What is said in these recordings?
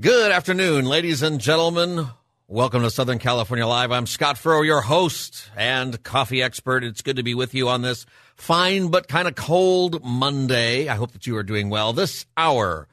Good afternoon, ladies and gentlemen. Welcome to Southern California Live. I'm Scott Furrow, your host and coffee expert. It's good to be with you on this fine but kind of cold Monday. I hope that you are doing well. This hour,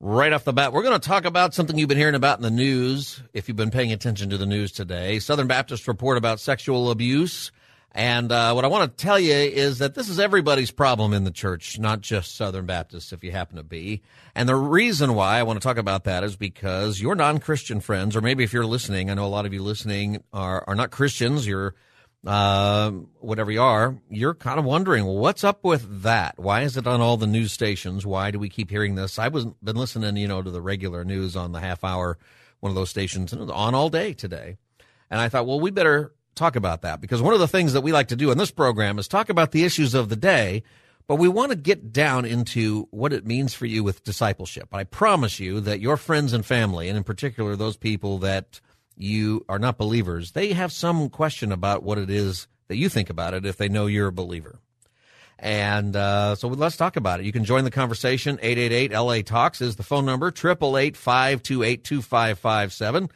right off the bat, we're going to talk about something you've been hearing about in the news. If you've been paying attention to the news today, Southern Baptist report about sexual abuse and uh, what I want to tell you is that this is everybody's problem in the church, not just Southern Baptists, if you happen to be. And the reason why I want to talk about that is because your non Christian friends, or maybe if you're listening, I know a lot of you listening are, are not Christians, you're uh, whatever you are, you're kind of wondering, well, what's up with that? Why is it on all the news stations? Why do we keep hearing this? I was been listening, you know, to the regular news on the half hour, one of those stations, and it was on all day today. And I thought, well, we better talk about that because one of the things that we like to do in this program is talk about the issues of the day, but we want to get down into what it means for you with discipleship. I promise you that your friends and family, and in particular those people that you are not believers, they have some question about what it is that you think about it if they know you're a believer. And uh, so let's talk about it. You can join the conversation. 888 LA Talks is the phone number, 888 528 2557.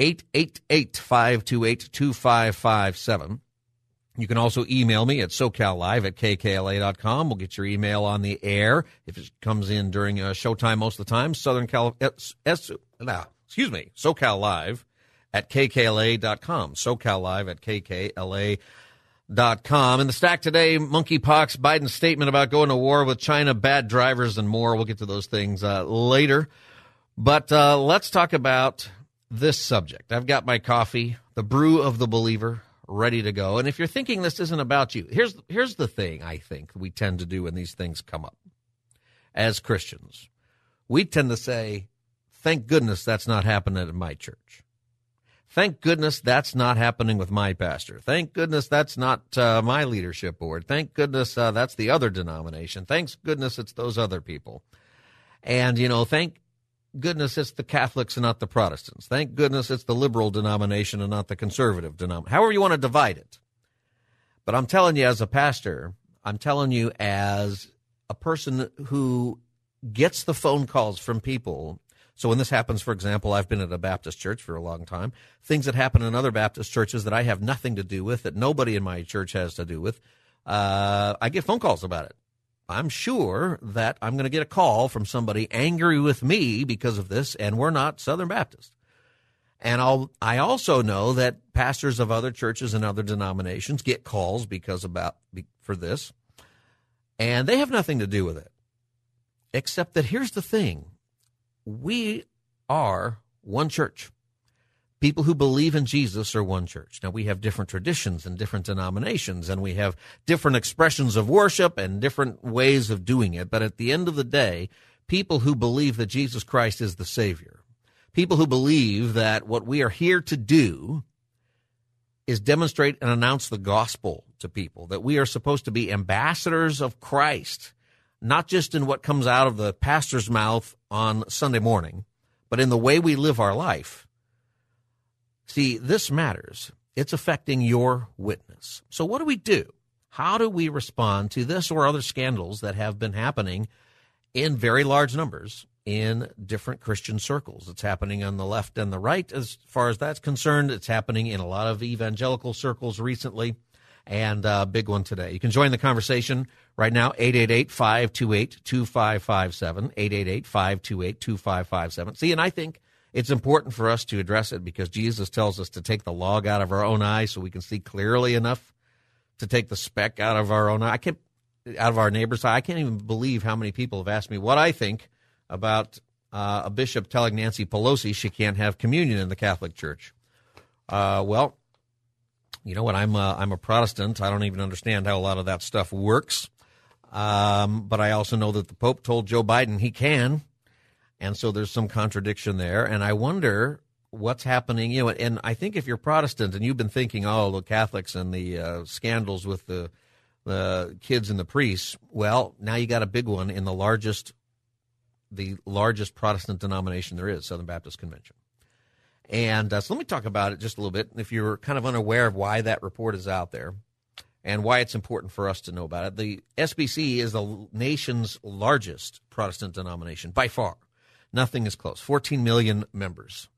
888 528 2557. You can also email me at SoCalLive at KKLA.com. We'll get your email on the air if it comes in during uh, showtime most of the time. Southern Cal, S, S, excuse me, SoCal Live at KKLA.com. SoCal Live at KKLA.com. In the stack today, monkeypox, Biden's statement about going to war with China, bad drivers, and more. We'll get to those things uh, later. But uh, let's talk about this subject. I've got my coffee, the brew of the believer, ready to go. And if you're thinking this isn't about you, here's here's the thing I think we tend to do when these things come up. As Christians, we tend to say, "Thank goodness that's not happening at my church." Thank goodness that's not happening with my pastor. Thank goodness that's not uh, my leadership board. Thank goodness uh, that's the other denomination. Thanks goodness it's those other people. And, you know, thank goodness it's the Catholics and not the Protestants. Thank goodness it's the liberal denomination and not the conservative denomination. However you want to divide it. But I'm telling you as a pastor, I'm telling you as a person who gets the phone calls from people. So when this happens, for example, I've been at a Baptist church for a long time. Things that happen in other Baptist churches that I have nothing to do with, that nobody in my church has to do with, uh, I get phone calls about it. I'm sure that I'm going to get a call from somebody angry with me because of this, and we're not Southern Baptist. And I'll, I also know that pastors of other churches and other denominations get calls because about for this, and they have nothing to do with it. Except that here's the thing: we are one church people who believe in Jesus are one church. Now we have different traditions and different denominations and we have different expressions of worship and different ways of doing it. But at the end of the day, people who believe that Jesus Christ is the Savior, people who believe that what we are here to do is demonstrate and announce the gospel to people, that we are supposed to be ambassadors of Christ, not just in what comes out of the pastor's mouth on Sunday morning, but in the way we live our life See, this matters. It's affecting your witness. So, what do we do? How do we respond to this or other scandals that have been happening in very large numbers in different Christian circles? It's happening on the left and the right as far as that's concerned. It's happening in a lot of evangelical circles recently and a big one today. You can join the conversation right now, 888-528-2557, 888-528-2557. See, and I think it's important for us to address it because Jesus tells us to take the log out of our own eye so we can see clearly enough to take the speck out of our own eye. I can't out of our neighbor's eye. I can't even believe how many people have asked me what I think about uh, a bishop telling Nancy Pelosi she can't have communion in the Catholic Church. Uh, well, you know what? I'm a, I'm a Protestant. I don't even understand how a lot of that stuff works. Um, but I also know that the Pope told Joe Biden he can And so there's some contradiction there. And I wonder what's happening, you know, and I think if you're Protestant and you've been thinking, oh, the Catholics and the uh, scandals with the the kids and the priests, well, now you got a big one in the largest the largest Protestant denomination there is, Southern Baptist Convention. And uh, so let me talk about it just a little bit. If you're kind of unaware of why that report is out there and why it's important for us to know about it, the SBC is the nation's largest Protestant denomination by far. Nothing is close. 14 million members,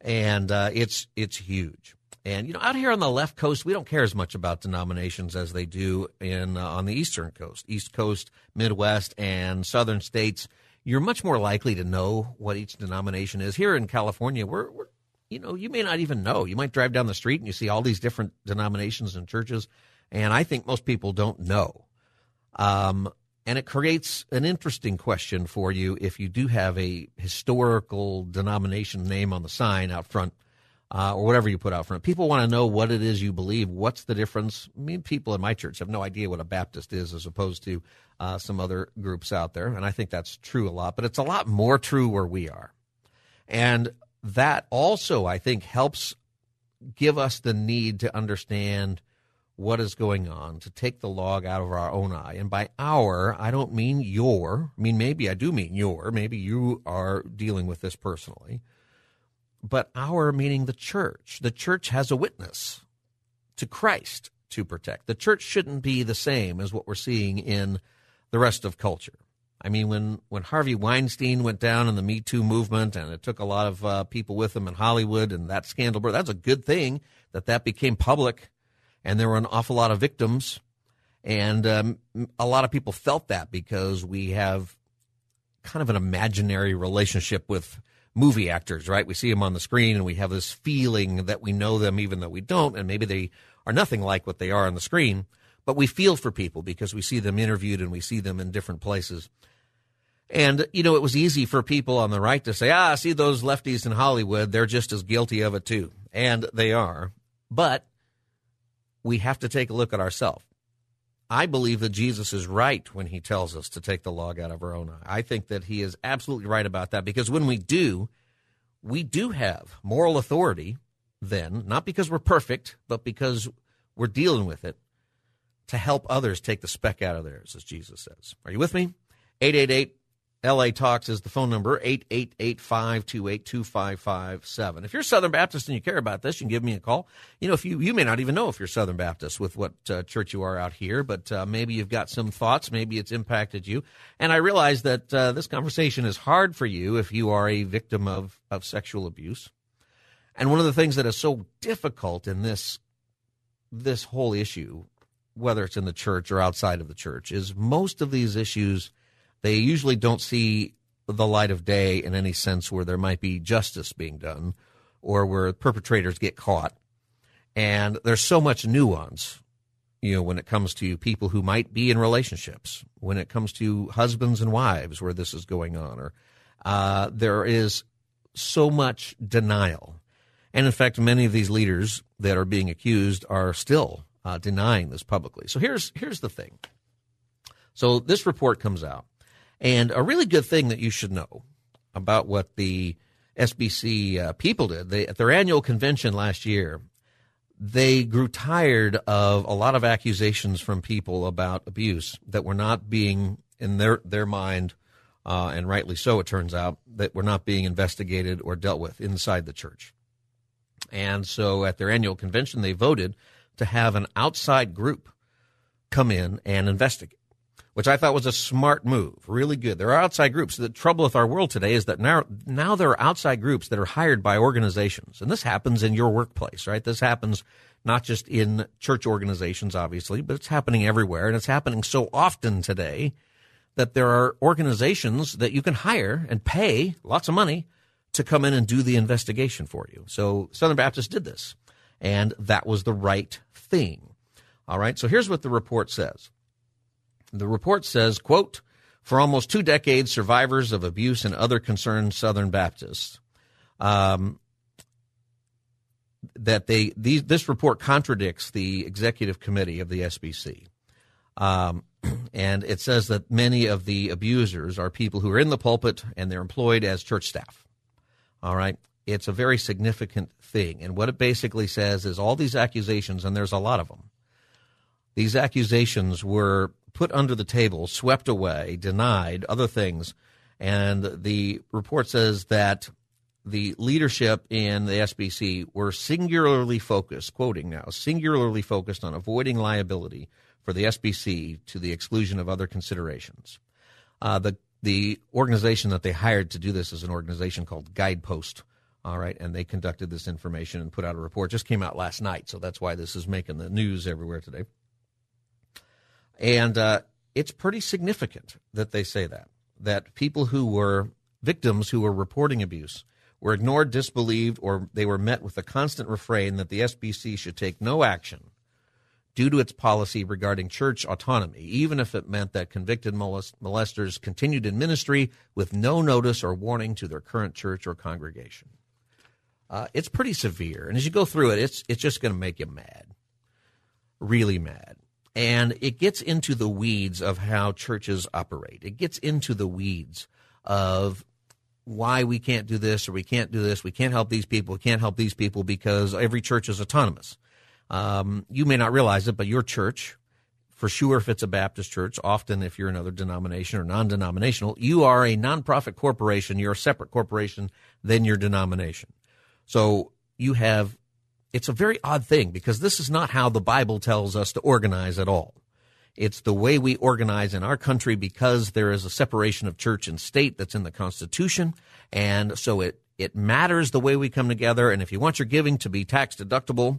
and uh, it's it's huge. And you know, out here on the left coast, we don't care as much about denominations as they do in uh, on the eastern coast, East Coast, Midwest, and southern states. You're much more likely to know what each denomination is. Here in California, we're, we're you know, you may not even know. You might drive down the street and you see all these different denominations and churches, and I think most people don't know. Um, and it creates an interesting question for you if you do have a historical denomination name on the sign out front uh, or whatever you put out front. People want to know what it is you believe. What's the difference? I mean, people in my church have no idea what a Baptist is as opposed to uh, some other groups out there. And I think that's true a lot, but it's a lot more true where we are. And that also, I think, helps give us the need to understand what is going on, to take the log out of our own eye. And by our, I don't mean your. I mean, maybe I do mean your. Maybe you are dealing with this personally. But our meaning the church. The church has a witness to Christ to protect. The church shouldn't be the same as what we're seeing in the rest of culture. I mean, when, when Harvey Weinstein went down in the Me Too movement, and it took a lot of uh, people with him in Hollywood, and that scandal, that's a good thing that that became public, and there were an awful lot of victims, and um, a lot of people felt that because we have kind of an imaginary relationship with movie actors, right? We see them on the screen, and we have this feeling that we know them, even though we don't, and maybe they are nothing like what they are on the screen. But we feel for people because we see them interviewed and we see them in different places. And, you know, it was easy for people on the right to say, ah, see those lefties in Hollywood, they're just as guilty of it too. And they are. But we have to take a look at ourselves. I believe that Jesus is right when he tells us to take the log out of our own eye. I think that he is absolutely right about that because when we do, we do have moral authority then, not because we're perfect, but because we're dealing with it to help others take the speck out of theirs, as Jesus says. Are you with me? 888 LA Talks is the phone number, 888-528-2557. If you're Southern Baptist and you care about this, you can give me a call. You know, if you, you may not even know if you're Southern Baptist with what uh, church you are out here, but uh, maybe you've got some thoughts. Maybe it's impacted you. And I realize that uh, this conversation is hard for you if you are a victim of, of sexual abuse. And one of the things that is so difficult in this, this whole issue, whether it's in the church or outside of the church, is most of these issues – they usually don't see the light of day in any sense where there might be justice being done or where perpetrators get caught. And there's so much nuance, you know, when it comes to people who might be in relationships, when it comes to husbands and wives where this is going on, or uh, there is so much denial. And in fact, many of these leaders that are being accused are still uh, denying this publicly. So here's here's the thing. So this report comes out, and a really good thing that you should know about what the SBC uh, people did they, at their annual convention last year, they grew tired of a lot of accusations from people about abuse that were not being, in their, their mind, uh, and rightly so, it turns out, that were not being investigated or dealt with inside the church. And so at their annual convention, they voted to have an outside group come in and investigate which I thought was a smart move. Really good. There are outside groups. The trouble with our world today is that now, now there are outside groups that are hired by organizations. And this happens in your workplace, right? This happens not just in church organizations, obviously, but it's happening everywhere. And it's happening so often today that there are organizations that you can hire and pay lots of money to come in and do the investigation for you. So Southern Baptist did this, and that was the right thing. All right. So here's what the report says. The report says, quote, for almost two decades, survivors of abuse and other concerned Southern Baptists, um, that they these, this report contradicts the executive committee of the SBC. Um, and it says that many of the abusers are people who are in the pulpit and they're employed as church staff. All right. It's a very significant thing. And what it basically says is all these accusations, and there's a lot of them, these accusations were put under the table, swept away, denied, other things. And the report says that the leadership in the SBC were singularly focused, quoting now, singularly focused on avoiding liability for the SBC to the exclusion of other considerations. Uh, the the organization that they hired to do this is an organization called Guidepost. All right, and they conducted this information and put out a report. Just came out last night, so that's why this is making the news everywhere today. And uh, it's pretty significant that they say that that people who were victims who were reporting abuse were ignored, disbelieved, or they were met with a constant refrain that the SBC should take no action due to its policy regarding church autonomy, even if it meant that convicted molest- molesters continued in ministry with no notice or warning to their current church or congregation. Uh, it's pretty severe, and as you go through it, it's it's just going to make you mad, really mad, and it gets into the weeds of how churches operate. It gets into the weeds of why we can't do this or we can't do this. We can't help these people. We can't help these people because every church is autonomous. Um, you may not realize it, but your church, for sure, if it's a Baptist church, often if you're another denomination or non denominational, you are a nonprofit corporation. You're a separate corporation than your denomination. So you have, it's a very odd thing because this is not how the Bible tells us to organize at all. It's the way we organize in our country because there is a separation of church and state that's in the Constitution. And so it, it matters the way we come together. And if you want your giving to be tax deductible,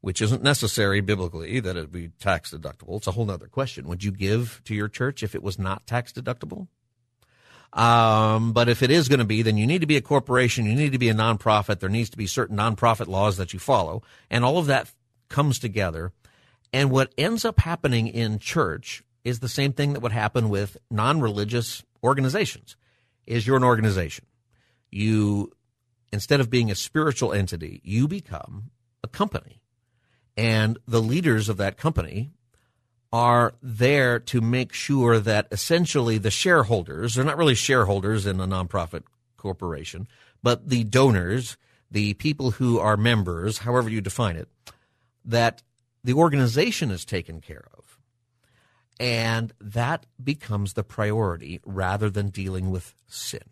which isn't necessary biblically that it be tax deductible. It's a whole other question. Would you give to your church if it was not tax deductible? Um, but if it is going to be, then you need to be a corporation. You need to be a nonprofit. There needs to be certain nonprofit laws that you follow. And all of that comes together. And what ends up happening in church is the same thing that would happen with non-religious organizations is you're an organization. You, instead of being a spiritual entity, you become a company and the leaders of that company are there to make sure that essentially the shareholders, they're not really shareholders in a nonprofit corporation, but the donors, the people who are members, however you define it, that the organization is taken care of. And that becomes the priority rather than dealing with sin.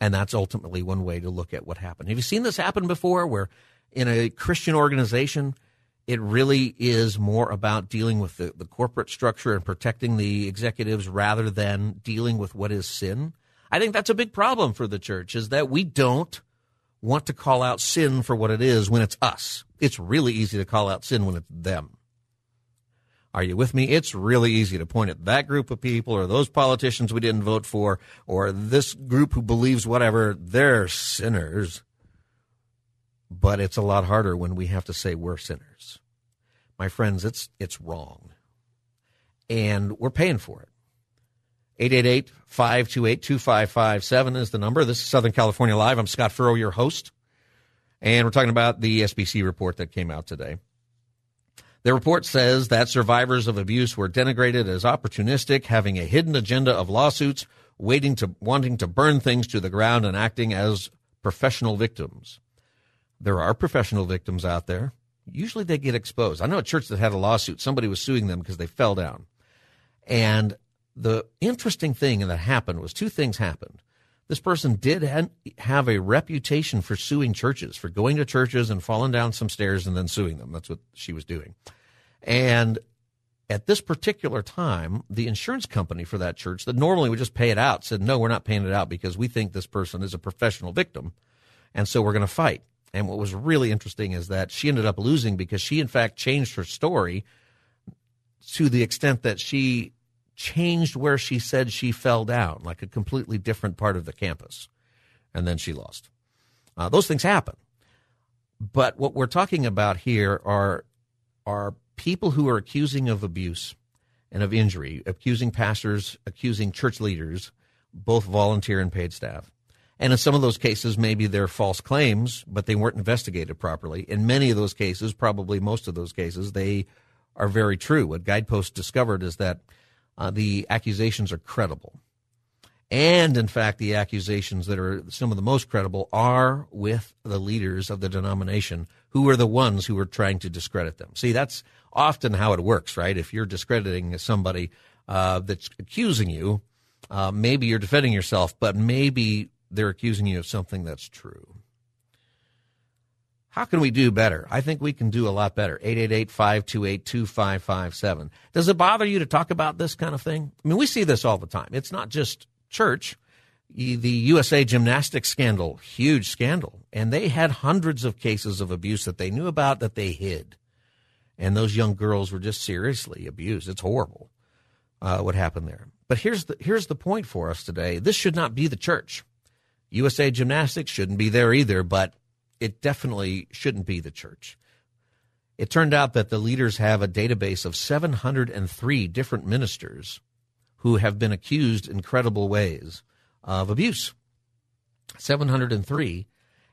And that's ultimately one way to look at what happened. Have you seen this happen before where in a Christian organization, it really is more about dealing with the, the corporate structure and protecting the executives rather than dealing with what is sin. I think that's a big problem for the church is that we don't want to call out sin for what it is when it's us. It's really easy to call out sin when it's them. Are you with me? It's really easy to point at that group of people or those politicians we didn't vote for or this group who believes whatever. They're sinners but it's a lot harder when we have to say we're sinners. My friends, it's it's wrong. And we're paying for it. 888-528-2557 is the number. This is Southern California Live. I'm Scott Furrow, your host. And we're talking about the SBC report that came out today. The report says that survivors of abuse were denigrated as opportunistic, having a hidden agenda of lawsuits, waiting to wanting to burn things to the ground and acting as professional victims. There are professional victims out there. Usually they get exposed. I know a church that had a lawsuit. Somebody was suing them because they fell down. And the interesting thing that happened was two things happened. This person did have a reputation for suing churches, for going to churches and falling down some stairs and then suing them. That's what she was doing. And at this particular time, the insurance company for that church that normally would just pay it out said, no, we're not paying it out because we think this person is a professional victim. And so we're going to fight. And what was really interesting is that she ended up losing because she, in fact, changed her story to the extent that she changed where she said she fell down, like a completely different part of the campus. And then she lost. Uh, those things happen. But what we're talking about here are, are people who are accusing of abuse and of injury, accusing pastors, accusing church leaders, both volunteer and paid staff and in some of those cases, maybe they're false claims, but they weren't investigated properly. In many of those cases, probably most of those cases, they are very true. What Guidepost discovered is that uh, the accusations are credible. And in fact, the accusations that are some of the most credible are with the leaders of the denomination who are the ones who are trying to discredit them. See, that's often how it works, right? If you're discrediting somebody uh, that's accusing you, uh, maybe you're defending yourself, but maybe they're accusing you of something that's true. How can we do better? I think we can do a lot better. 888-528-2557. Does it bother you to talk about this kind of thing? I mean, we see this all the time. It's not just church. The USA Gymnastics scandal, huge scandal. And they had hundreds of cases of abuse that they knew about that they hid. And those young girls were just seriously abused. It's horrible uh, what happened there. But here's the, here's the point for us today. This should not be the church. USA Gymnastics shouldn't be there either, but it definitely shouldn't be the church. It turned out that the leaders have a database of 703 different ministers who have been accused in credible ways of abuse. 703.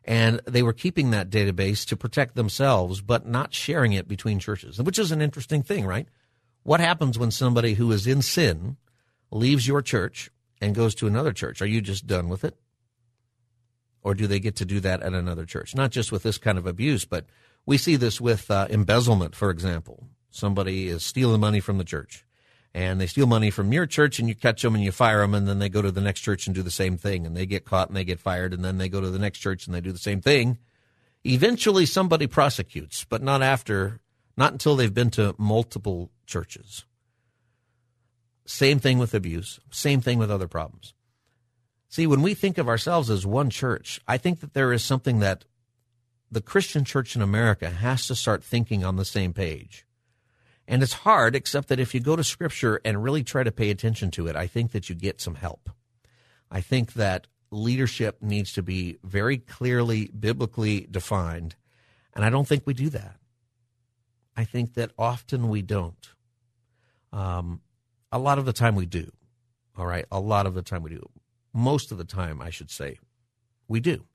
And they were keeping that database to protect themselves, but not sharing it between churches, which is an interesting thing, right? What happens when somebody who is in sin leaves your church and goes to another church? Are you just done with it? Or do they get to do that at another church? Not just with this kind of abuse, but we see this with uh, embezzlement, for example. Somebody is stealing money from the church, and they steal money from your church, and you catch them and you fire them, and then they go to the next church and do the same thing, and they get caught and they get fired, and then they go to the next church and they do the same thing. Eventually, somebody prosecutes, but not after, not until they've been to multiple churches. Same thing with abuse. Same thing with other problems. See, when we think of ourselves as one church, I think that there is something that the Christian church in America has to start thinking on the same page. And it's hard, except that if you go to Scripture and really try to pay attention to it, I think that you get some help. I think that leadership needs to be very clearly biblically defined. And I don't think we do that. I think that often we don't. Um, a lot of the time we do. All right. A lot of the time we do most of the time, I should say, we do.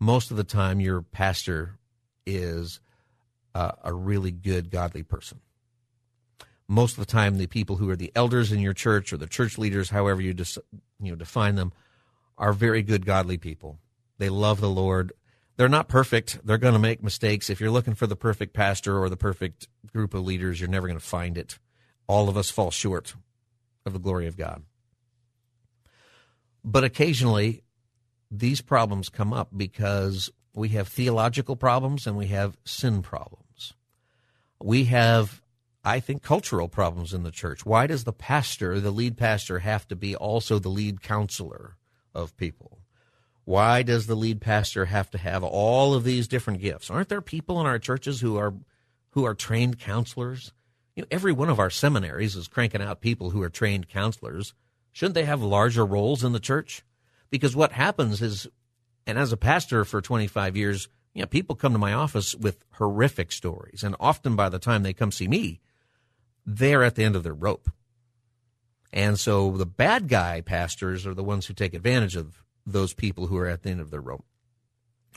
Most of the time, your pastor is a really good, godly person. Most of the time, the people who are the elders in your church or the church leaders, however you, dis- you know, define them, are very good, godly people. They love the Lord. They're not perfect. They're going to make mistakes. If you're looking for the perfect pastor or the perfect group of leaders, you're never going to find it. All of us fall short of the glory of God. But occasionally, these problems come up because we have theological problems and we have sin problems. We have, I think, cultural problems in the church. Why does the pastor, the lead pastor, have to be also the lead counselor of people? Why does the lead pastor have to have all of these different gifts? Aren't there people in our churches who are who are trained counselors? You know, every one of our seminaries is cranking out people who are trained counselors Shouldn't they have larger roles in the church? Because what happens is, and as a pastor for 25 years, you know, people come to my office with horrific stories. And often by the time they come see me, they're at the end of their rope. And so the bad guy pastors are the ones who take advantage of those people who are at the end of their rope.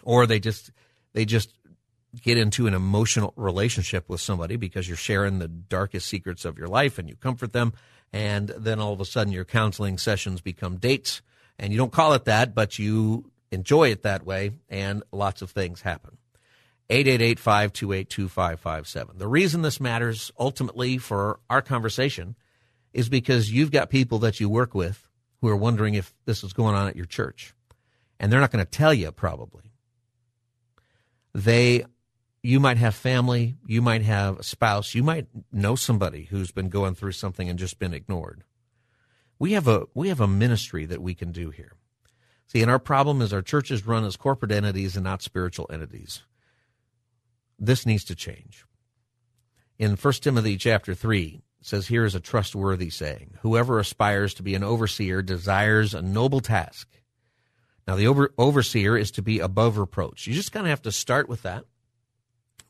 Or they just, they just get into an emotional relationship with somebody because you're sharing the darkest secrets of your life and you comfort them and then all of a sudden your counseling sessions become dates. And you don't call it that but you enjoy it that way and lots of things happen. 888-528-2557 the reason this matters ultimately for our conversation is because you've got people that you work with who are wondering if this is going on at your church. And they're not going to tell you probably. They you might have family, you might have a spouse, you might know somebody who's been going through something and just been ignored. We have a we have a ministry that we can do here. See, and our problem is our churches run as corporate entities and not spiritual entities. This needs to change. In 1 Timothy chapter 3, it says here is a trustworthy saying. Whoever aspires to be an overseer desires a noble task. Now the over, overseer is to be above reproach. You just kind of have to start with that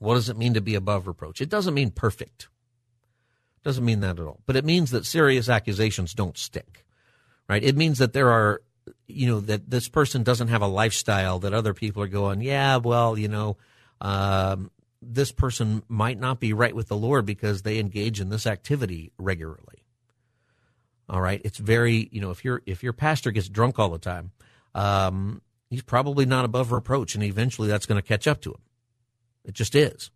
what does it mean to be above reproach? It doesn't mean perfect. It doesn't mean that at all. But it means that serious accusations don't stick. Right? It means that there are you know that this person doesn't have a lifestyle that other people are going, yeah, well, you know, um, this person might not be right with the Lord because they engage in this activity regularly. All right, it's very you know if your if your pastor gets drunk all the time, um, he's probably not above reproach, and eventually that's going to catch up to him. It just is.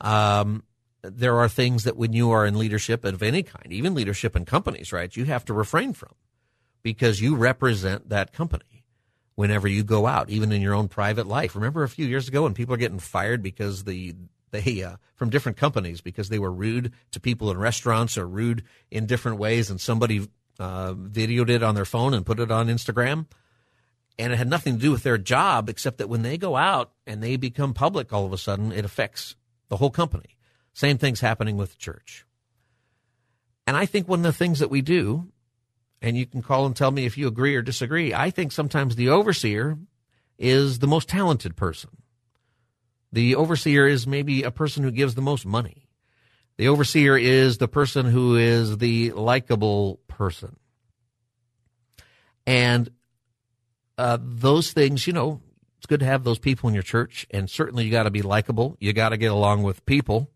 Um, there are things that when you are in leadership of any kind, even leadership in companies, right, you have to refrain from because you represent that company whenever you go out, even in your own private life. Remember a few years ago when people are getting fired because the they uh, from different companies because they were rude to people in restaurants or rude in different ways, and somebody uh, videoed it on their phone and put it on Instagram. And it had nothing to do with their job, except that when they go out and they become public, all of a sudden it affects the whole company. Same thing's happening with the church. And I think one of the things that we do, and you can call and tell me if you agree or disagree, I think sometimes the overseer is the most talented person. The overseer is maybe a person who gives the most money. The overseer is the person who is the likable person. And uh, those things, you know, it's good to have those people in your church, and certainly you got to be likable. You got to get along with people.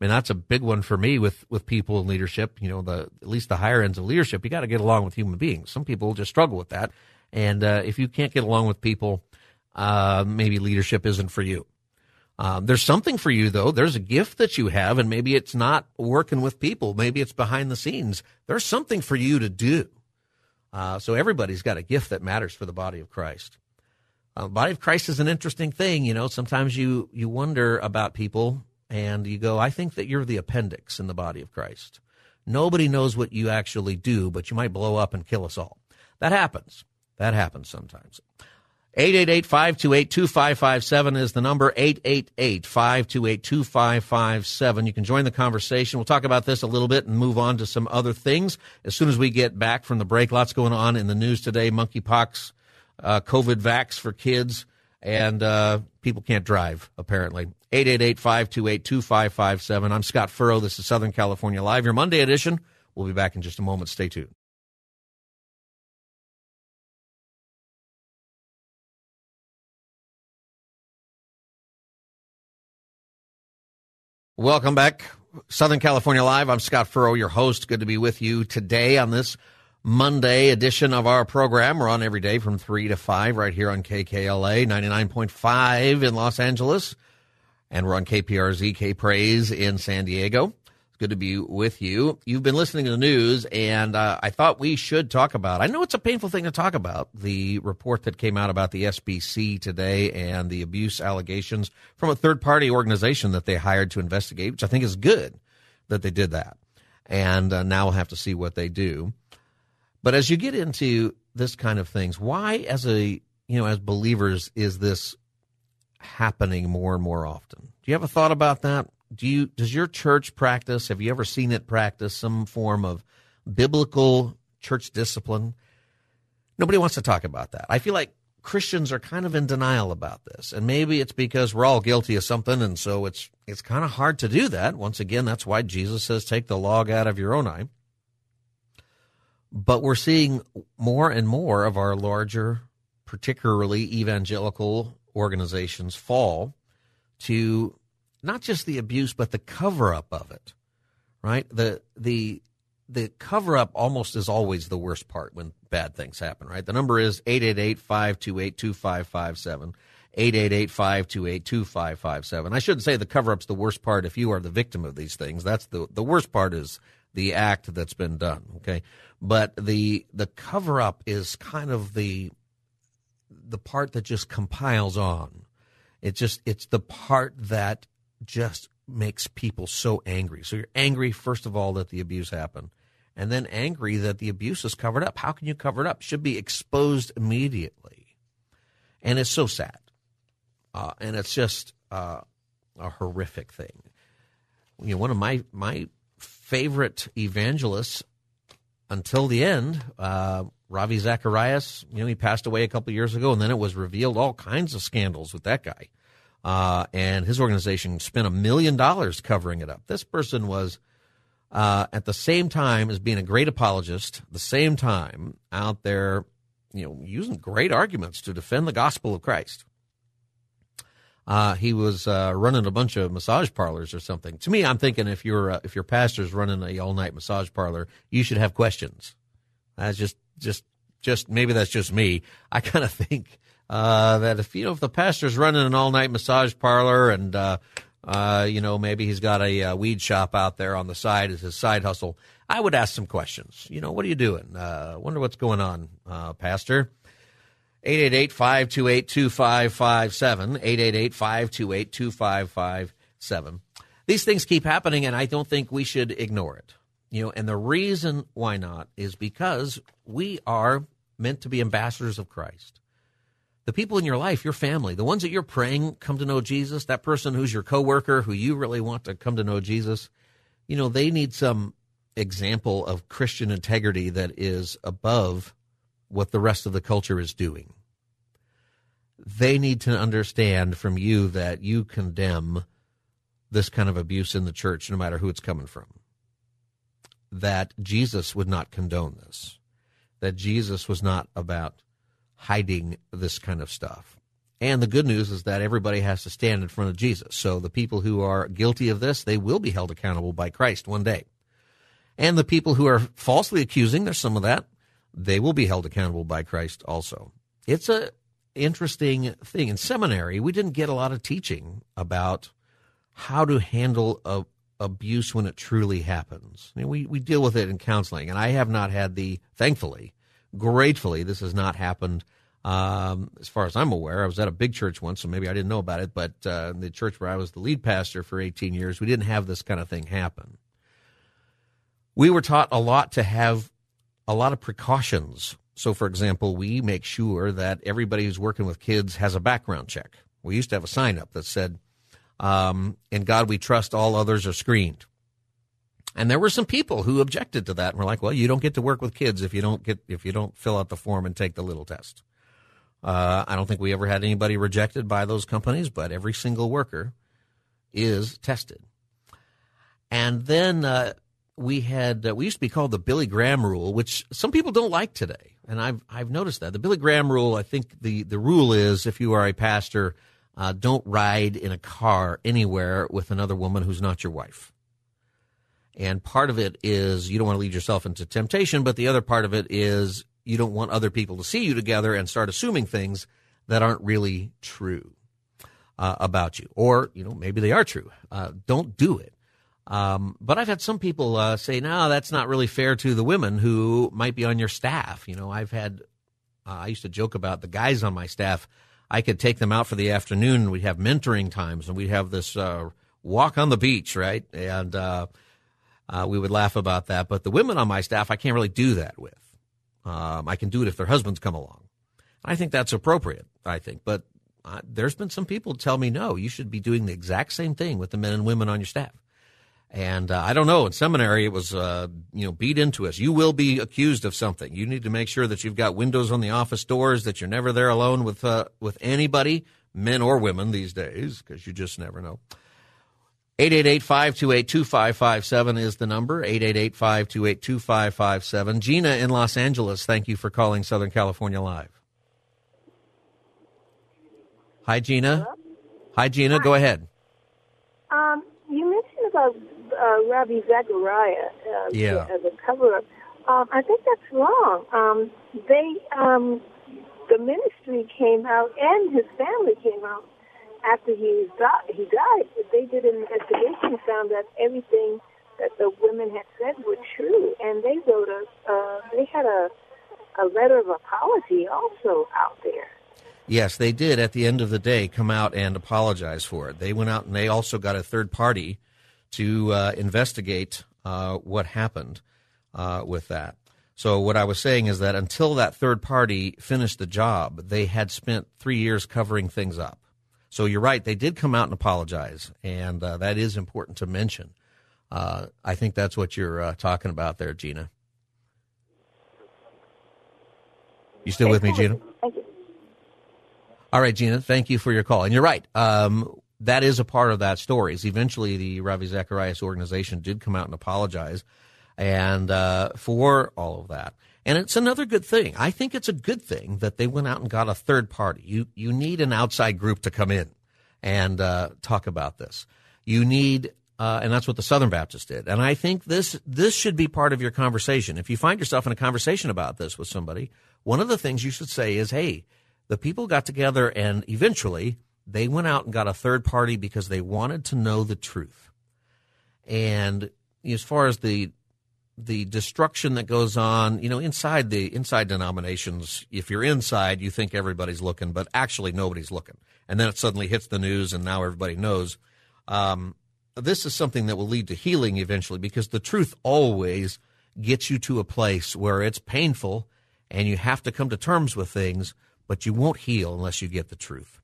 I mean, that's a big one for me with with people in leadership. You know, the at least the higher ends of leadership, you got to get along with human beings. Some people just struggle with that, and uh, if you can't get along with people, uh, maybe leadership isn't for you. Um, there's something for you though. There's a gift that you have, and maybe it's not working with people. Maybe it's behind the scenes. There's something for you to do. Uh, so everybody's got a gift that matters for the body of Christ. Uh, body of Christ is an interesting thing. You know, sometimes you you wonder about people, and you go, "I think that you're the appendix in the body of Christ." Nobody knows what you actually do, but you might blow up and kill us all. That happens. That happens sometimes. 888-528-2557 is the number. 888-528-2557. You can join the conversation. We'll talk about this a little bit and move on to some other things as soon as we get back from the break. Lots going on in the news today. Monkeypox, uh, COVID vax for kids, and uh, people can't drive, apparently. 888-528-2557. I'm Scott Furrow. This is Southern California Live, your Monday edition. We'll be back in just a moment. Stay tuned. Welcome back. Southern California Live. I'm Scott Furrow, your host. Good to be with you today on this Monday edition of our program. We're on every day from 3 to 5 right here on KKLA 99.5 in Los Angeles. And we're on KPRZ, K Praise in San Diego. Good to be with you. You've been listening to the news, and uh, I thought we should talk about. I know it's a painful thing to talk about the report that came out about the SBC today and the abuse allegations from a third party organization that they hired to investigate, which I think is good that they did that. And uh, now we'll have to see what they do. But as you get into this kind of things, why, as a you know, as believers, is this happening more and more often? Do you have a thought about that? Do you does your church practice have you ever seen it practice some form of biblical church discipline? Nobody wants to talk about that. I feel like christians are kind of in denial about this and maybe it's because we're all guilty of something and so it's it's kind of hard to do that. Once again that's why jesus says take the log out of your own eye. But we're seeing more and more of our larger particularly evangelical organizations fall to not just the abuse, but the cover up of it, right? The, the, the cover up almost is always the worst part when bad things happen, right? The number is 888-528-2557. 888-528-2557. I shouldn't say the cover up's the worst part if you are the victim of these things. That's the the worst part is the act that's been done, okay? But the the cover up is kind of the the part that just compiles on. It just it's the part that just makes people so angry. So you're angry, first of all, that the abuse happened, and then angry that the abuse is covered up. How can you cover it up? should be exposed immediately. And it's so sad. Uh, and it's just uh, a horrific thing. You know, one of my, my favorite evangelists until the end, uh, Ravi Zacharias, you know, he passed away a couple years ago, and then it was revealed all kinds of scandals with that guy. Uh, and his organization spent a million dollars covering it up. This person was, uh, at the same time as being a great apologist, the same time out there, you know, using great arguments to defend the gospel of Christ. Uh, he was uh, running a bunch of massage parlors or something. To me, I'm thinking if your uh, if your pastor's running a all night massage parlor, you should have questions. That's just just just maybe that's just me. I kind of think uh, that if you know if the pastor's running an all night massage parlor and uh, uh, you know maybe he's got a, a, uh, weed shop out there on the side as his side hustle, I would ask some questions. You know, what are you doing? Uh, wonder what's going on, uh, Pastor. 888-528-2557, 888-528-2557. These things keep happening, and I don't think we should ignore it. You know, and the reason why not is because we are meant to be ambassadors of Christ. The people in your life, your family, the ones that you're praying come to know Jesus, that person who's your coworker who you really want to come to know Jesus, you know, they need some example of Christian integrity that is above what the rest of the culture is doing. They need to understand from you that you condemn this kind of abuse in the church, no matter who it's coming from. That Jesus would not condone this. That Jesus was not about hiding this kind of stuff. And the good news is that everybody has to stand in front of Jesus. So the people who are guilty of this, they will be held accountable by Christ one day. And the people who are falsely accusing, there's some of that, they will be held accountable by Christ also. It's a interesting thing. In seminary, we didn't get a lot of teaching about how to handle a, abuse when it truly happens. I mean, we, we deal with it in counseling, and I have not had the, thankfully, gratefully, this has not happened um, as far as I'm aware. I was at a big church once, so maybe I didn't know about it, but uh, the church where I was the lead pastor for 18 years, we didn't have this kind of thing happen. We were taught a lot to have a lot of precautions. So, for example, we make sure that everybody who's working with kids has a background check. We used to have a sign up that said, um, in God we trust, all others are screened. And there were some people who objected to that and were like, well, you don't get to work with kids if you don't get, if you don't fill out the form and take the little test. Uh, I don't think we ever had anybody rejected by those companies, but every single worker is tested. And then uh, we had uh, we used to be called the Billy Graham rule, which some people don't like today, and I've I've noticed that the Billy Graham rule. I think the the rule is if you are a pastor, uh, don't ride in a car anywhere with another woman who's not your wife. And part of it is you don't want to lead yourself into temptation, but the other part of it is you don't want other people to see you together and start assuming things that aren't really true uh, about you, or you know maybe they are true. Uh, don't do it. Um, but I've had some people uh, say, "No, that's not really fair to the women who might be on your staff." You know, I've had. Uh, I used to joke about the guys on my staff I could take them out for the afternoon and we'd have mentoring times and we'd have this uh, walk on the beach, right? And uh, we would laugh about that. But the women on my staff, I can't really do that with. Um, I can do it if their husbands come along. I think that's appropriate, I think. But uh, there's been some people tell me, no, you should be doing the exact same thing with the men and women on your staff. And uh, I don't know. In seminary, it was uh, you know beat into us. You will be accused of something. You need to make sure that you've got windows on the office doors, that you're never there alone with uh, with anybody, men or women these days, because you just never know. 888-528-2557 is the number. 888-528-2557. Gina in Los Angeles, thank you for calling Southern California Live. Hi, Gina. Hello? Hi, Gina. Hi. Go ahead. Um, you mentioned about uh, Ravi Zachariah uh, yeah. as a cover-up. Um, I think that's wrong. Um, they, um, the ministry came out and his family came out after he. He died. They did an investigation, and found that everything that the women had said were true, and they wrote a. Uh, they had a a letter of apology also out there. Yes, they did. At the end of the day, come out and apologize for it. They went out and they also got a third party to uh, investigate uh, what happened uh, with that. So what I was saying is that until that third party finished the job, they had spent three years covering things up. So you're right; they did come out and apologize, and uh, that is important to mention. Uh, I think that's what you're uh, talking about there, Gina. You still with me, Gina? All right, Gina. Thank you for your call. And you're right. Um, that is a part of that story. Is eventually the Ravi Zacharias organization did come out and apologize, and uh, for all of that. And it's another good thing. I think it's a good thing that they went out and got a third party. You you need an outside group to come in and uh, talk about this. You need Uh, and that's what the Southern Baptists did. And I think this this should be part of your conversation. If you find yourself in a conversation about this with somebody, one of the things you should say is, "Hey, the people got together and eventually they went out and got a third party because they wanted to know the truth." And as far as the the destruction that goes on, you know, inside the inside denominations, if you're inside, you think everybody's looking, but actually nobody's looking. And then it suddenly hits the news, and now everybody knows. Um, this is something that will lead to healing eventually because the truth always gets you to a place where it's painful and you have to come to terms with things, but you won't heal unless you get the truth.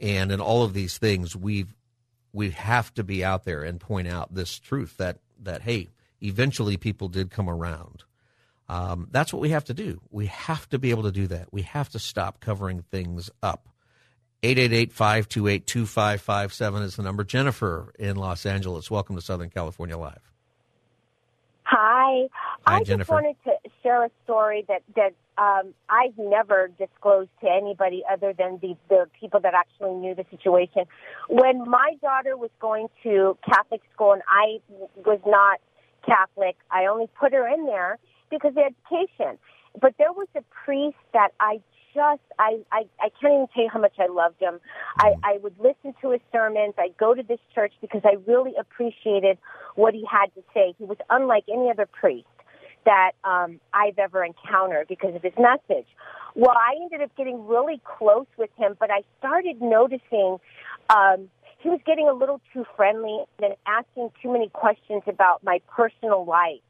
And in all of these things, we've we have to be out there and point out this truth that that hey, eventually people did come around. Um, that's what we have to do. We have to be able to do that. We have to stop covering things up. 888-528-2557 is the number. Jennifer in Los Angeles, welcome to Southern California Live. Hi. Hi I Jennifer. just wanted to share a story that, that um, I've never disclosed to anybody other than the, the people that actually knew the situation. When my daughter was going to Catholic school and I was not Catholic, I only put her in there because of education. But there was a priest that I just I, I I can't even tell you how much I loved him. I I would listen to his sermons. I'd go to this church because I really appreciated what he had to say. He was unlike any other priest that um, I've ever encountered because of his message. Well, I ended up getting really close with him, but I started noticing um, he was getting a little too friendly and asking too many questions about my personal life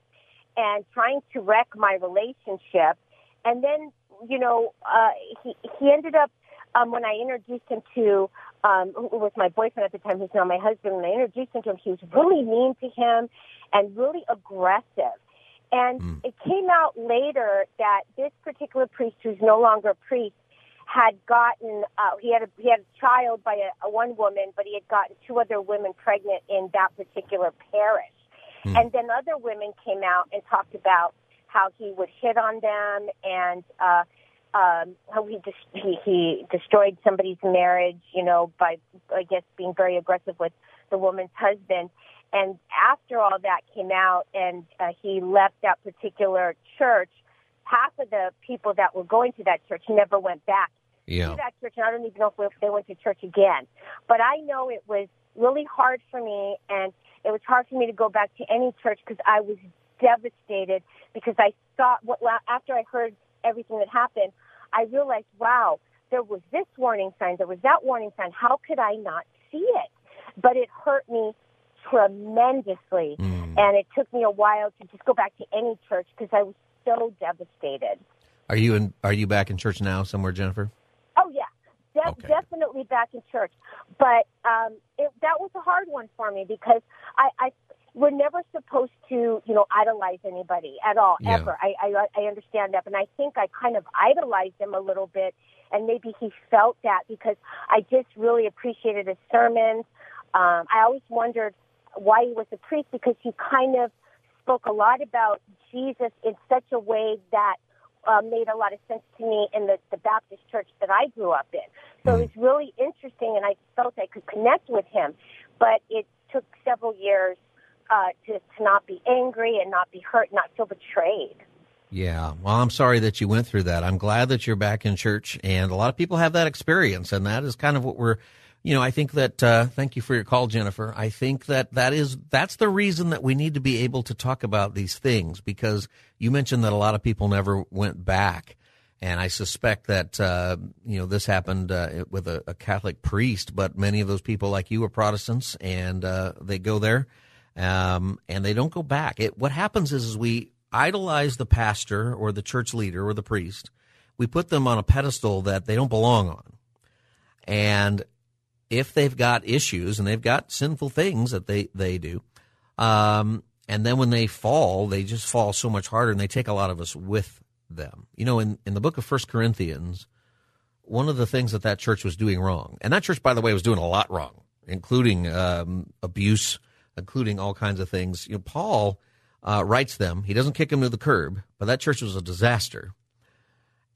and trying to wreck my relationship. And then you know, uh, he he ended up um, when I introduced him to um, who was my boyfriend at the time, who's now my husband. When I introduced him to him, he was really mean to him and really aggressive. And mm. it came out later that this particular priest, who's no longer a priest, had gotten uh, he had a he had a child by a, a one woman, but he had gotten two other women pregnant in that particular parish. Mm. And then other women came out and talked about how he would hit on them and uh, um, how he, dis- he he destroyed somebody's marriage, you know, by I guess being very aggressive with the woman's husband. And after all that came out, and uh, he left that particular church, half of the people that were going to that church never went back yeah. to that church. And I don't even know if they went to church again. But I know it was really hard for me, and it was hard for me to go back to any church because I was devastated because I thought what after I heard everything that happened, I realized, wow, there was this warning sign, there was that warning sign. How could I not see it? But it hurt me tremendously, mm. and it took me a while to just go back to any church because I was so devastated. Are you in? Are you back in church now somewhere, Jennifer? Oh yeah, De- okay. definitely back in church. But um, it, that was a hard one for me because I, I we're never supposed to, you know, idolize anybody at all, yeah. ever. I, I I understand that, and I think I kind of idolized him a little bit, and maybe he felt that because I just really appreciated his sermons. Um, I always wondered why he was a priest because he kind of spoke a lot about Jesus in such a way that uh, made a lot of sense to me in the, the Baptist church that I grew up in. So it was really interesting, and I felt I could connect with him. But it took several years uh, to, to not be angry and not be hurt, not feel betrayed. Yeah. Well, I'm sorry that you went through that. I'm glad that you're back in church, and a lot of people have that experience, and that is kind of what we're. You know, I think that. Uh, thank you for your call, Jennifer. I think that that is that's the reason that we need to be able to talk about these things because you mentioned that a lot of people never went back, and I suspect that uh, you know this happened uh, with a, a, Catholic priest, but many of those people, like you, are Protestants, and uh, they go there um, and they don't go back. It, what happens is, is we idolize the pastor or the church leader or the priest. We put them on a pedestal that they don't belong on. And if they've got issues and they've got sinful things that they, they do, um, and then when they fall, they just fall so much harder and they take a lot of us with them. You know, in, in the book of First Corinthians, one of the things that that church was doing wrong, and that church, by the way, was doing a lot wrong, including um, abuse including all kinds of things. You know, Paul uh, writes them. He doesn't kick them to the curb, but that church was a disaster.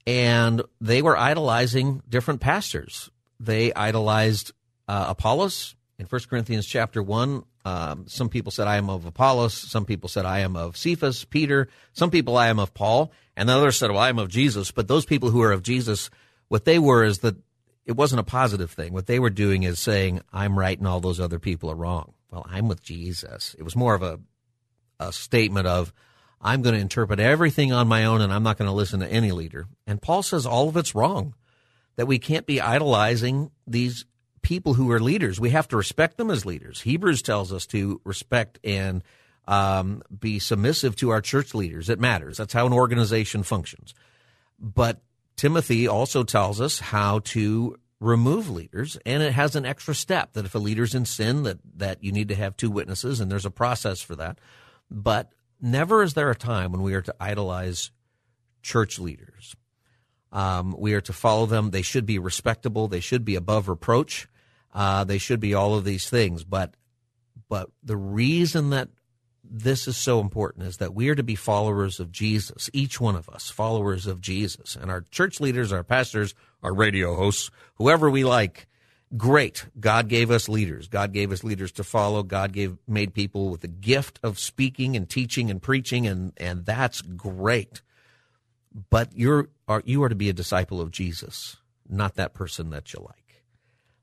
And they were idolizing different pastors. They idolized uh, Apollos In 1 Corinthians chapter 1, um, some people said, I am of Apollos. Some people said, I am of Cephas, Peter. Some people, I am of Paul. And the others said, well, I am of Jesus. But those people who are of Jesus, what they were is that it wasn't a positive thing. What they were doing is saying, I'm right and all those other people are wrong. Well, I'm with Jesus. It was more of a, a statement of, I'm going to interpret everything on my own and I'm not going to listen to any leader. And Paul says all of it's wrong, that we can't be idolizing these people who are leaders. We have to respect them as leaders. Hebrews tells us to respect and um, be submissive to our church leaders. It matters. That's how an organization functions. But Timothy also tells us how to remove leaders, and it has an extra step that if a leader's in sin, that that you need to have two witnesses, and there's a process for that. But never is there a time when we are to idolize church leaders. Um, we are to follow them. They should be respectable. They should be above reproach. Uh, they should be all of these things. But but the reason that this is so important is that we are to be followers of Jesus, each one of us, followers of Jesus. And our church leaders, our pastors, our radio hosts, whoever we like, great. God gave us leaders. God gave us leaders to follow. God gave made people with the gift of speaking and teaching and preaching and and that's great. But you're are you are to be a disciple of Jesus, not that person that you like.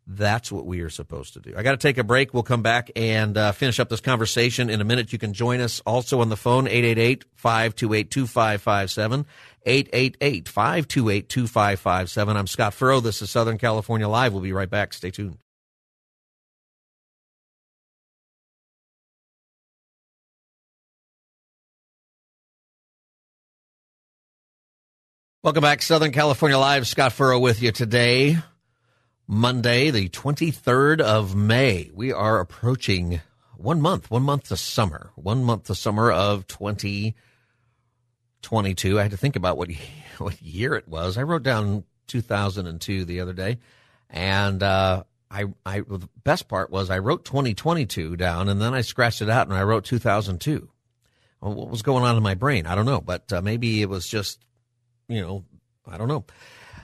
That's what we are supposed to do. I got to take a break. We'll come back and uh, finish up this conversation in a minute. You can join us also on the phone, 888 528 2557. 888 528 2557. I'm Scott Furrow. This is Southern California Live. We'll be right back. Stay tuned. Welcome back, Southern California Live. Scott Furrow with you today. Monday, the 23rd of May. We are approaching one month, one month to summer, one month to summer of 2022. I had to think about what, what year it was. I wrote down 2002 the other day. And, uh, I, I, the best part was I wrote 2022 down and then I scratched it out and I wrote 2002. Well, what was going on in my brain? I don't know, but uh, maybe it was just, you know, I don't know.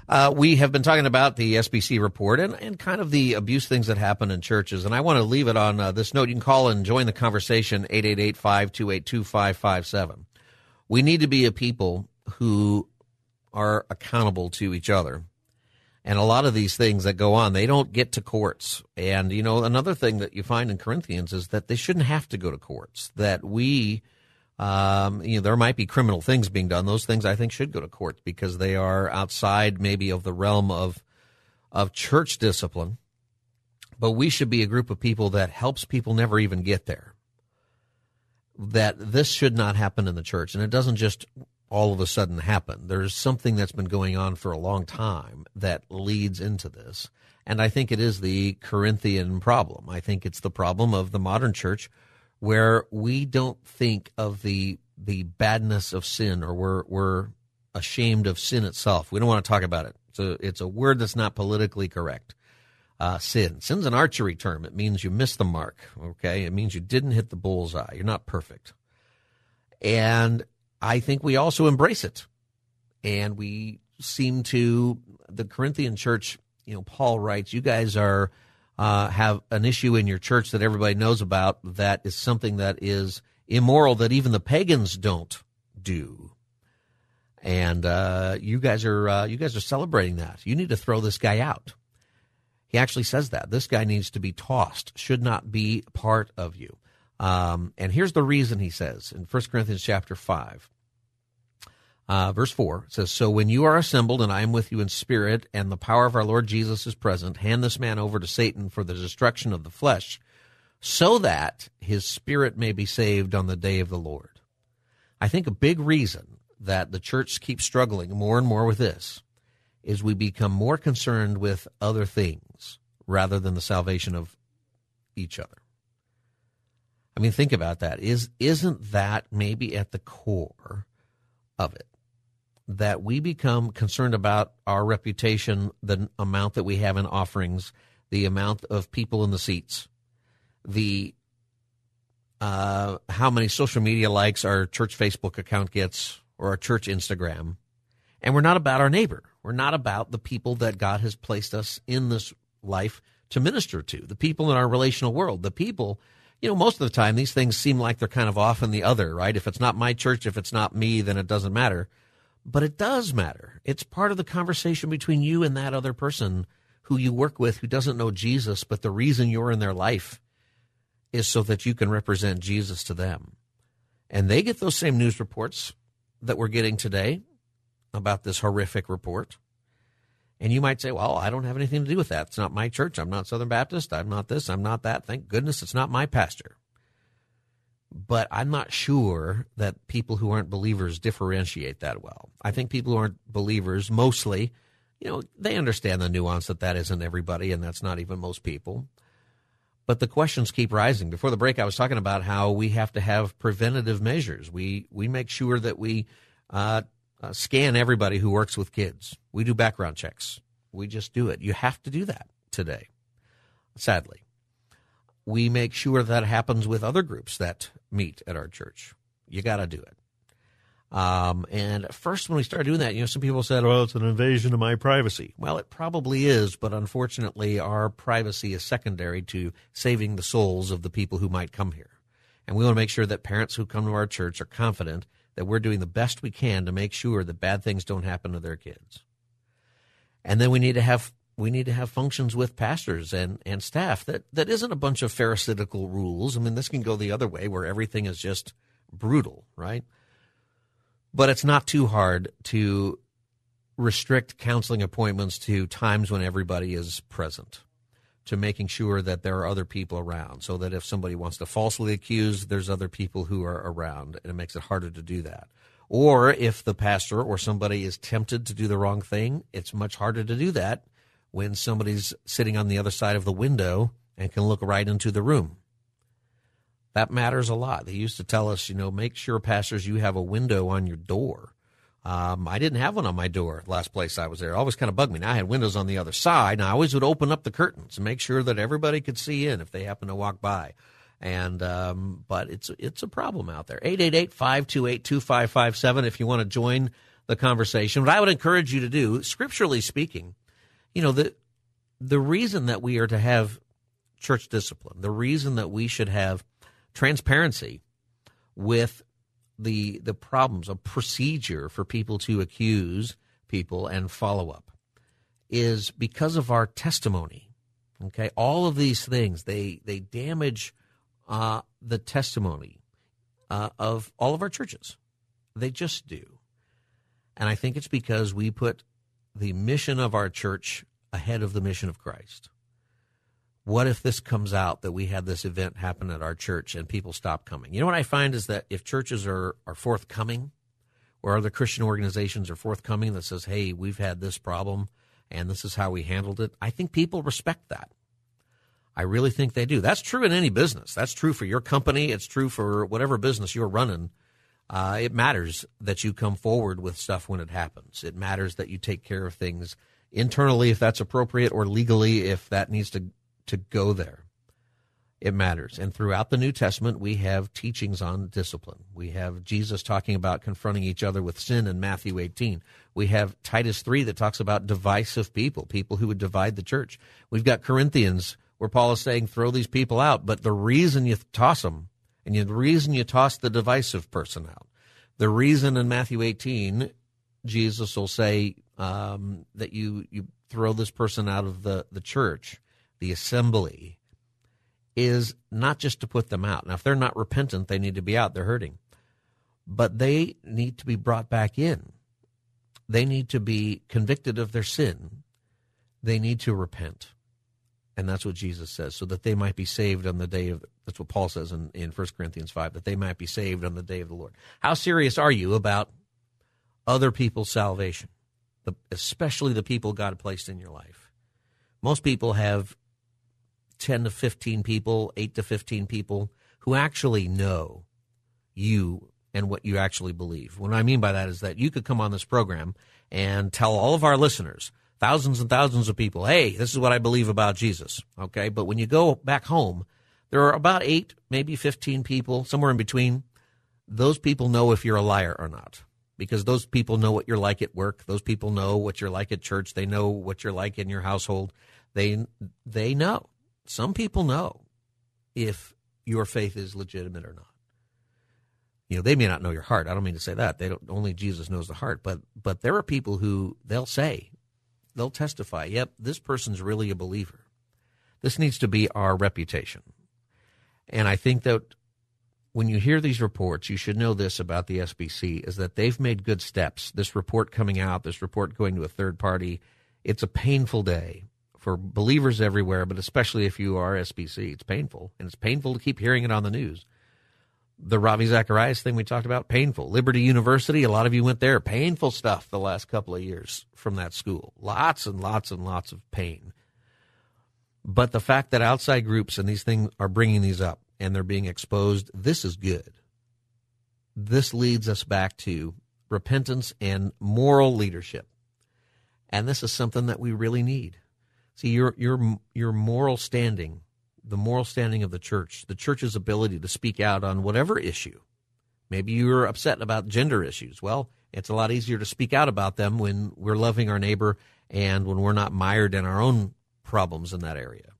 Uh, we have been talking about the SBC report and, and kind of the abuse things that happen in churches. And I want to leave it on uh, this note. You can call and join the conversation, 888 528 2557. We need to be a people who are accountable to each other. And a lot of these things that go on, they don't get to courts. And, you know, another thing that you find in Corinthians is that they shouldn't have to go to courts, that we um, you know, there might be criminal things being done. Those things I think should go to court because they are outside maybe of the realm of of church discipline. But we should be a group of people that helps people never even get there. That this should not happen in the church, and it doesn't just all of a sudden happen. There's something that's been going on for a long time that leads into this. And I think it is the Corinthian problem. I think it's the problem of the modern church where we don't think of the the badness of sin or we're we're ashamed of sin itself. We don't want to talk about it. It's a it's a word that's not politically correct. Uh, sin. Sin's an archery term. It means you missed the mark. Okay, it means you didn't hit the bullseye. You're not perfect. And I think we also embrace it, and we seem to the Corinthian church. You know, Paul writes, "You guys are." Uh, have an issue in your church that everybody knows about that is something that is immoral that even the pagans don't do. And uh, you guys are uh, you guys are celebrating that. You need to throw this guy out. He actually says that this guy needs to be tossed. Should not be part of you. Um, and here's the reason he says in 1 Corinthians chapter five. Uh, verse 4 says, So when you are assembled, and I am with you in spirit, and the power of our Lord Jesus is present, hand this man over to Satan for the destruction of the flesh, so that his spirit may be saved on the day of the Lord. I think a big reason that the church keeps struggling more and more with this is we become more concerned with other things rather than the salvation of each other. I mean, think about that. Is isn't that maybe at the core of it? That we become concerned about our reputation, the amount that we have in offerings, the amount of people in the seats, the uh, how many social media likes our church Facebook account gets or our church Instagram. And we're not about our neighbor. We're not about the people that God has placed us in this life to minister to, the people in our relational world, the people. You know, most of the time, these things seem like they're kind of off in the other, right? If it's not my church, if it's not me, then it doesn't matter. But it does matter. It's part of the conversation between you and that other person who you work with who doesn't know Jesus, but the reason you're in their life is so that you can represent Jesus to them. And they get those same news reports that we're getting today about this horrific report. And you might say, well, I don't have anything to do with that. It's not my church. I'm not Southern Baptist. I'm not this. I'm not that. Thank goodness it's not my pastor. But I'm not sure that people who aren't believers differentiate that well. I think people who aren't believers mostly, you know, they understand the nuance that that isn't everybody and that's not even most people. But the questions keep rising. Before the break, I was talking about how we have to have preventative measures. We we make sure that we uh, uh, scan everybody who works with kids. We do background checks. We just do it. You have to do that today. Sadly, we make sure that happens with other groups that meet at our church. You got to do it. Um, and first, when we started doing that, you know, some people said, well, it's an invasion of my privacy. Well, it probably is, but unfortunately, our privacy is secondary to saving the souls of the people who might come here. And we want to make sure that parents who come to our church are confident that we're doing the best we can to make sure that bad things don't happen to their kids. And then we need to have we need to have functions with pastors and, and staff that, that isn't a bunch of pharisaical rules. I mean, this can go the other way where everything is just brutal, right? But it's not too hard to restrict counseling appointments to times when everybody is present, to making sure that there are other people around, so that if somebody wants to falsely accuse, there's other people who are around, and it makes it harder to do that. Or if the pastor or somebody is tempted to do the wrong thing, it's much harder to do that when somebody's sitting on the other side of the window and can look right into the room. That matters a lot. They used to tell us, you know, make sure, pastors, you have a window on your door. Um, I didn't have one on my door last place I was there. It always kind of bugged me. Now I had windows on the other side, and I always would open up the curtains and make sure that everybody could see in if they happened to walk by. And um, but it's it's a problem out there. 888-528-2557 if you want to join the conversation. What I would encourage you to do, scripturally speaking, you know, the the reason that we are to have church discipline, the reason that we should have transparency with the the problems, a procedure for people to accuse people and follow up is because of our testimony. Okay, all of these things they they damage uh, the testimony uh, of all of our churches. They just do, and I think it's because we put the mission of our church ahead of the mission of Christ what if this comes out that we had this event happen at our church and people stop coming? You know what I find is that if churches are, are forthcoming or other Christian organizations are forthcoming that says, hey, we've had this problem and this is how we handled it, I think people respect that. I really think they do. That's true in any business. That's true for your company. It's true for whatever business you're running. Uh, it matters that you come forward with stuff when it happens. It matters that you take care of things internally if that's appropriate or legally if that needs to to go there. It matters. And throughout the New Testament, we have teachings on discipline. We have Jesus talking about confronting each other with sin in Matthew 18. We have Titus 3 that talks about divisive people, people who would divide the church. We've got Corinthians where Paul is saying, throw these people out. But the reason you toss them, and the reason you toss the divisive person out, the reason in Matthew 18, Jesus will say um, that you, you throw this person out of the, the church the assembly is not just to put them out. Now, if they're not repentant, they need to be out. They're hurting. But they need to be brought back in. They need to be convicted of their sin. They need to repent. And that's what Jesus says, so that they might be saved on the day of, that's what Paul says in, in 1 Corinthians 5, that they might be saved on the day of the Lord. How serious are you about other people's salvation, the, especially the people God placed in your life? Most people have 10 to 15 people, 8 to 15 people who actually know you and what you actually believe. What I mean by that is that you could come on this program and tell all of our listeners, thousands and thousands of people, hey, this is what I believe about Jesus. Okay. But when you go back home, there are about eight, maybe 15 people, somewhere in between. Those people know if you're a liar or not because those people know what you're like at work. Those people know what you're like at church. They know what you're like in your household They they know. Some people know if your faith is legitimate or not. You know, they may not know your heart. I don't mean to say that. They don't only Jesus knows the heart, but but there are people who they'll say, they'll testify, "Yep, this person's really a believer." This needs to be our reputation. And I think that when you hear these reports, you should know this about the SBC is that they've made good steps. This report coming out, this report going to a third party, it's a painful day for believers everywhere, but especially if you are SBC. It's painful, and it's painful to keep hearing it on the news. The Ravi Zacharias thing we talked about, painful. Liberty University, a lot of you went there. Painful stuff the last couple of years from that school. Lots and lots and lots of pain. But the fact that outside groups and these things are bringing these up and they're being exposed, this is good. This leads us back to repentance and moral leadership. And this is something that we really need. See, your, your, your moral standing, the moral standing of the church, the church's ability to speak out on whatever issue. Maybe you're upset about gender issues. Well, it's a lot easier to speak out about them when we're loving our neighbor and when we're not mired in our own problems in that area,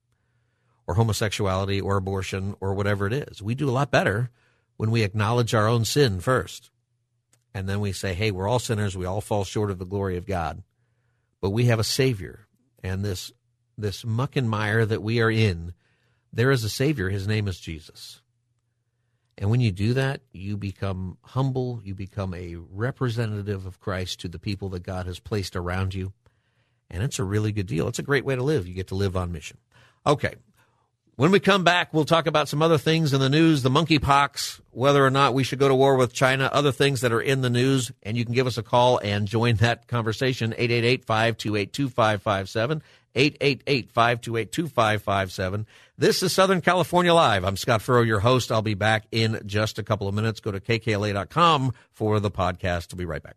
or homosexuality, or abortion, or whatever it is. We do a lot better when we acknowledge our own sin first. And then we say, hey, we're all sinners. We all fall short of the glory of God. But we have a Savior. And this, this muck and mire that we are in, there is a Savior. His name is Jesus. And when you do that, you become humble. You become a representative of Christ to the people that God has placed around you and it's a really good deal. It's a great way to live. You get to live on mission. Okay. When we come back, we'll talk about some other things in the news, the monkeypox, whether or not we should go to war with China, other things that are in the news, and you can give us a call and join that conversation, 888-528-2557, 888-528-2557. This is Southern California Live. I'm Scott Furrow, your host. I'll be back in just a couple of minutes. Go to kkla.com for the podcast. We'll be right back.